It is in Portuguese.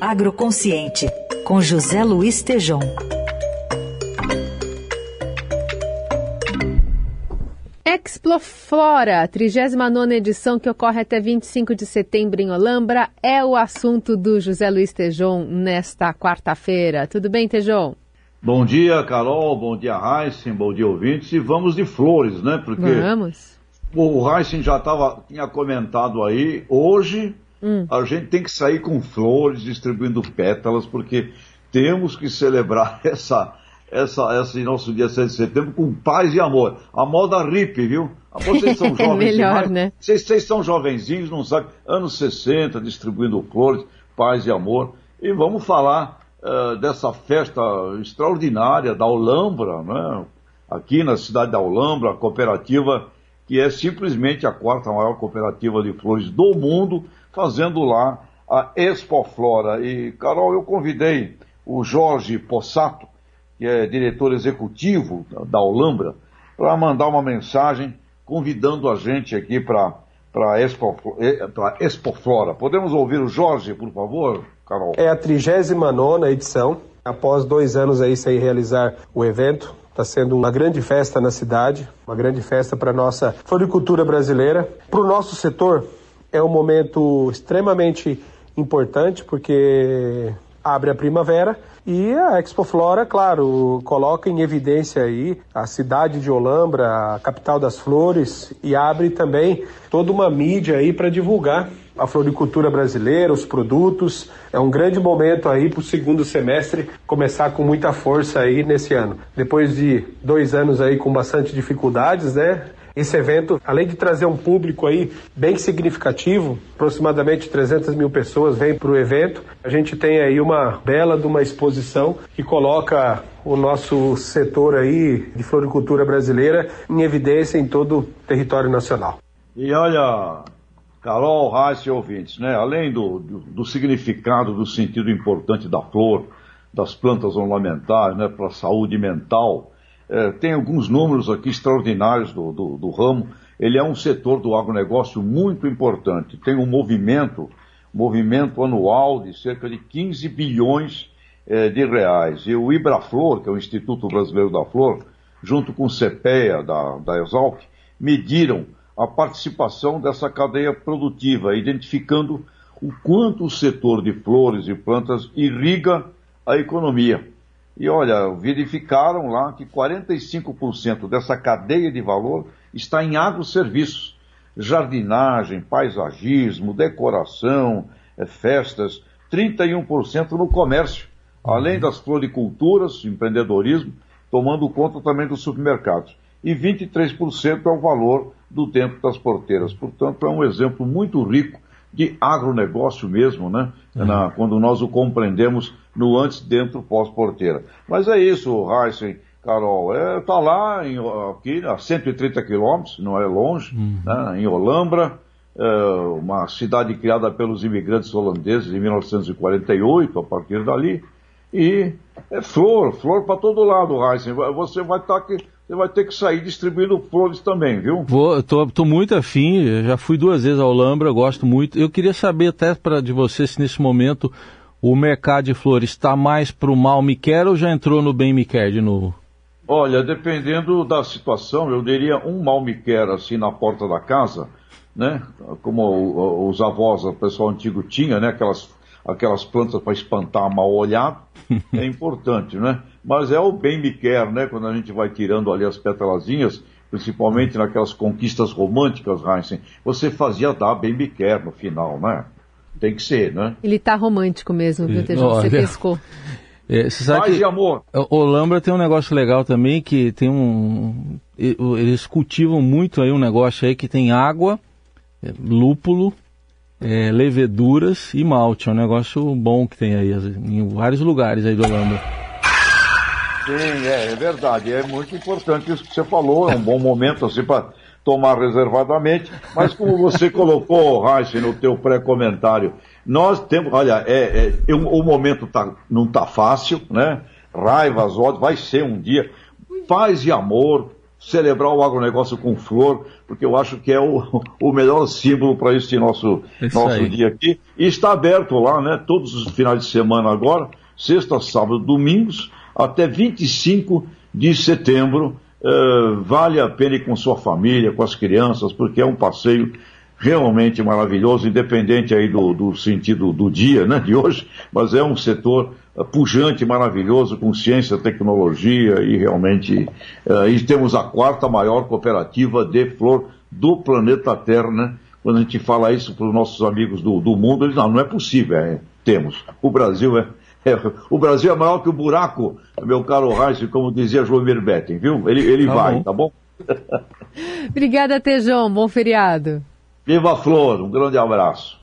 Agroconsciente, com José Luiz Tejom. Exploflora, 39 edição que ocorre até 25 de setembro em Olambra, é o assunto do José Luiz Tejon nesta quarta-feira. Tudo bem, Tejon? Bom dia, Carol, bom dia, Heisen, bom dia, ouvintes, e vamos de flores, né? Porque vamos. o Heisen já tava, tinha comentado aí, hoje hum. a gente tem que sair com flores, distribuindo pétalas, porque temos que celebrar essa essa, esse nosso dia 7 de setembro com paz e amor. A moda RIP, viu? Vocês são jovens Melhor, demais. né? Vocês, vocês são jovenzinhos, não sabem? Anos 60, distribuindo flores, paz e amor. E vamos falar uh, dessa festa extraordinária da Olambra, né? aqui na cidade da Olambra, a cooperativa que é simplesmente a quarta maior cooperativa de flores do mundo, fazendo lá a Expo Flora. E, Carol, eu convidei o Jorge Possato, que é diretor executivo da Olambra, para mandar uma mensagem convidando a gente aqui para para Expo, eh, Expo Flora. Podemos ouvir o Jorge, por favor, Carol? É a 39 edição, após dois anos aí sem realizar o evento. Está sendo uma grande festa na cidade, uma grande festa para a nossa floricultura brasileira. Para o nosso setor, é um momento extremamente importante, porque abre a primavera e a Expo Flora, claro, coloca em evidência aí a cidade de Olambra, a capital das flores, e abre também toda uma mídia aí para divulgar a floricultura brasileira, os produtos. É um grande momento aí para o segundo semestre começar com muita força aí nesse ano. Depois de dois anos aí com bastante dificuldades, né? Esse evento, além de trazer um público aí bem significativo, aproximadamente 300 mil pessoas vêm para o evento, a gente tem aí uma bela de uma exposição que coloca o nosso setor aí de floricultura brasileira em evidência em todo o território nacional. E olha, Carol, Reis e ouvintes, né? além do, do, do, significado, do sentido importante da flor, das plantas ornamentais, né, para a saúde mental, é, tem alguns números aqui extraordinários do, do, do, ramo. Ele é um setor do agronegócio muito importante. Tem um movimento, movimento anual de cerca de 15 bilhões é, de reais. E o Ibraflor, que é o Instituto Brasileiro da Flor, junto com o CPEA da, da Exalc, mediram a participação dessa cadeia produtiva, identificando o quanto o setor de flores e plantas irriga a economia. E olha, verificaram lá que 45% dessa cadeia de valor está em agroserviços, jardinagem, paisagismo, decoração, é, festas, 31% no comércio, além uhum. das floriculturas, empreendedorismo, tomando conta também dos supermercados. E 23% é o valor do tempo das porteiras. Portanto, é um exemplo muito rico de agronegócio mesmo, né? Uhum. Na, quando nós o compreendemos no antes, dentro, pós-porteira. Mas é isso, Heisen, Carol, é, tá lá em, aqui a 130 quilômetros, não é longe, uhum. né, em Olambra, é, uma cidade criada pelos imigrantes holandeses em 1948, a partir dali, e é flor, flor para todo lado, Heisen. Você vai estar tá aqui você vai ter que sair distribuindo flores também, viu? Vou, tô, tô muito afim, já fui duas vezes ao Lambra, gosto muito. Eu queria saber até para de você se nesse momento o mercado de flores está mais para o mal me quer ou já entrou no bem me quer de novo? Olha, dependendo da situação, eu diria um mal me quer assim na porta da casa, né? Como os avós, o pessoal antigo tinha, né? Aquelas, aquelas plantas para espantar mal olhado, é importante, né? Mas é o bem me quer, né? Quando a gente vai tirando ali as pétalazinhas, principalmente naquelas conquistas românticas, Heinzen, você fazia dar bem me quer no final, né? Tem que ser, né? Ele tá romântico mesmo, viu, Tejão? Você pescou. É, você sabe Paz que e amor. O Lambra tem um negócio legal também, que tem um... Eles cultivam muito aí um negócio aí que tem água, é, lúpulo, é, leveduras e malte. É um negócio bom que tem aí em vários lugares aí do Lambra. Sim, é, é verdade. É muito importante isso que você falou. É um bom momento assim para tomar reservadamente, mas como você colocou, Reich, no teu pré-comentário, nós temos, olha, é, é, o momento tá, não está fácil, né? Raivas, ódio, vai ser um dia. Paz e amor, celebrar o agronegócio com flor, porque eu acho que é o, o melhor símbolo para este nosso, nosso dia aqui. E está aberto lá, né? Todos os finais de semana agora, sexta, sábado, domingos, até 25 de setembro. Uh, vale a pena ir com sua família, com as crianças, porque é um passeio realmente maravilhoso, independente aí do, do sentido do dia, né, de hoje, mas é um setor uh, pujante, maravilhoso, com ciência, tecnologia e realmente, uh, e temos a quarta maior cooperativa de flor do planeta Terra, né? Quando a gente fala isso para os nossos amigos do, do mundo, eles não, não é possível, é, temos. O Brasil é, é, o Brasil é maior que o buraco, meu caro Reis, como dizia João Betting, viu? Ele, ele tá vai, bom. tá bom? Obrigada, Tejão. Bom feriado. Viva a Flor, um grande abraço.